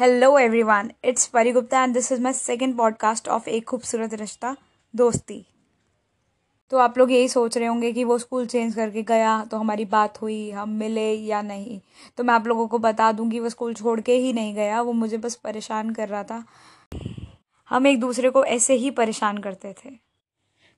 Hello everyone it's Pari Gupta and this is my second podcast of एक खूबसूरत रिश्ता दोस्ती तो आप लोग यही सोच रहे होंगे कि वो स्कूल चेंज करके गया तो हमारी बात हुई, हम मिले या नहीं। तो मैं आप लोगों को बता दूँगी वो स्कूल छोड़ के ही नहीं गया, वो मुझे बस परेशान कर रहा था। हम एक दूसरे को ऐसे ही परेशान करते थे।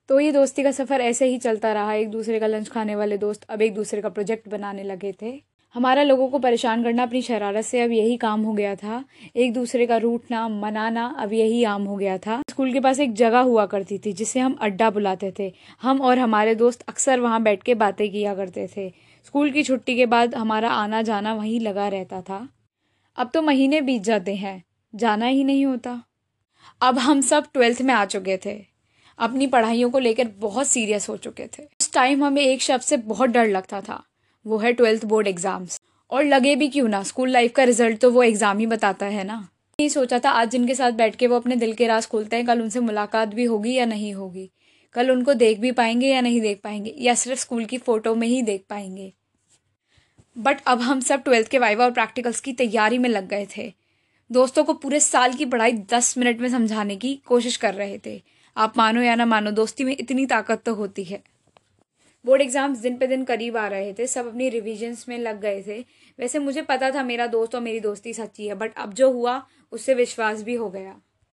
तो ये दोस्ती का सफ़र ऐसे ही चलता रहा। एक दूसरे का लंच खाने वाले दोस्त अब एक दूसरे का प्रोजेक्ट बनाने लगे थे। हमारा लोगों को परेशान करना अपनी शरारत से अब यही काम हो गया था। एक दूसरे का रूठना, मनाना अब यही आम हो गया था। स्कूल के पास एक जगह हुआ करती थी, जिसे हम अड्डा बुलाते थे। हम और हमारे दोस्त अक्सर वहाँ बैठ के बातें किया करते थे। स्कूल की छुट्टी के बाद हमारा आना जाना वहीं लगा रहता था। अब तो महीने बीत जाते हैं, जाना ही नहीं होता। अब हम सब ट्वेल्थ में आ चुके थे। अपनी पढ़ाइयों को लेकर बहुत सीरियस हो चुके थे। उस टाइम हमें एक शब्द से बहुत डर लगता था। वो है ट्वेल्थ बोर्ड एग्ज़ाम्स। और लगे भी क्यों ना? स्कूल लाइफ का रिज़ल्ट तो वो एग्ज़ाम ही बताता है ना? नहीं सोचा था, आज जिनके साथ बैठ के वो अपने दिल के राज खोलते हैं, कल उनसे मुलाकात भी होगी या नहीं होगी? कल उनको देख भी पाएँगे या नहीं देख पाएँगे? या सिर्फ़ स्कूल की फ़ोटो में ही देख पाएँगे? बट अब हम सब ट्वेल्थ के वाइवा और प्रैक्टिकल्स की तैयारी में लग गए थे। दोस्तों को पूरे साल की पढ़ाई दस मिनट में समझाने की कोशिश कर रहे थे। आप मानो या ना मानो, दोस्ती में इतनी ताकत तो होती है। बोर्ड एग्ज़ाम्स दिन पे दिन करीब आ रहे थे, सब अपनी रिविजन्स में लग गए थे। वैसे मुझे पता था मेरा दोस्त और मेरी दोस्ती सच्ची है बट अब जो हुआ, उससे विश्वास भी हो गया।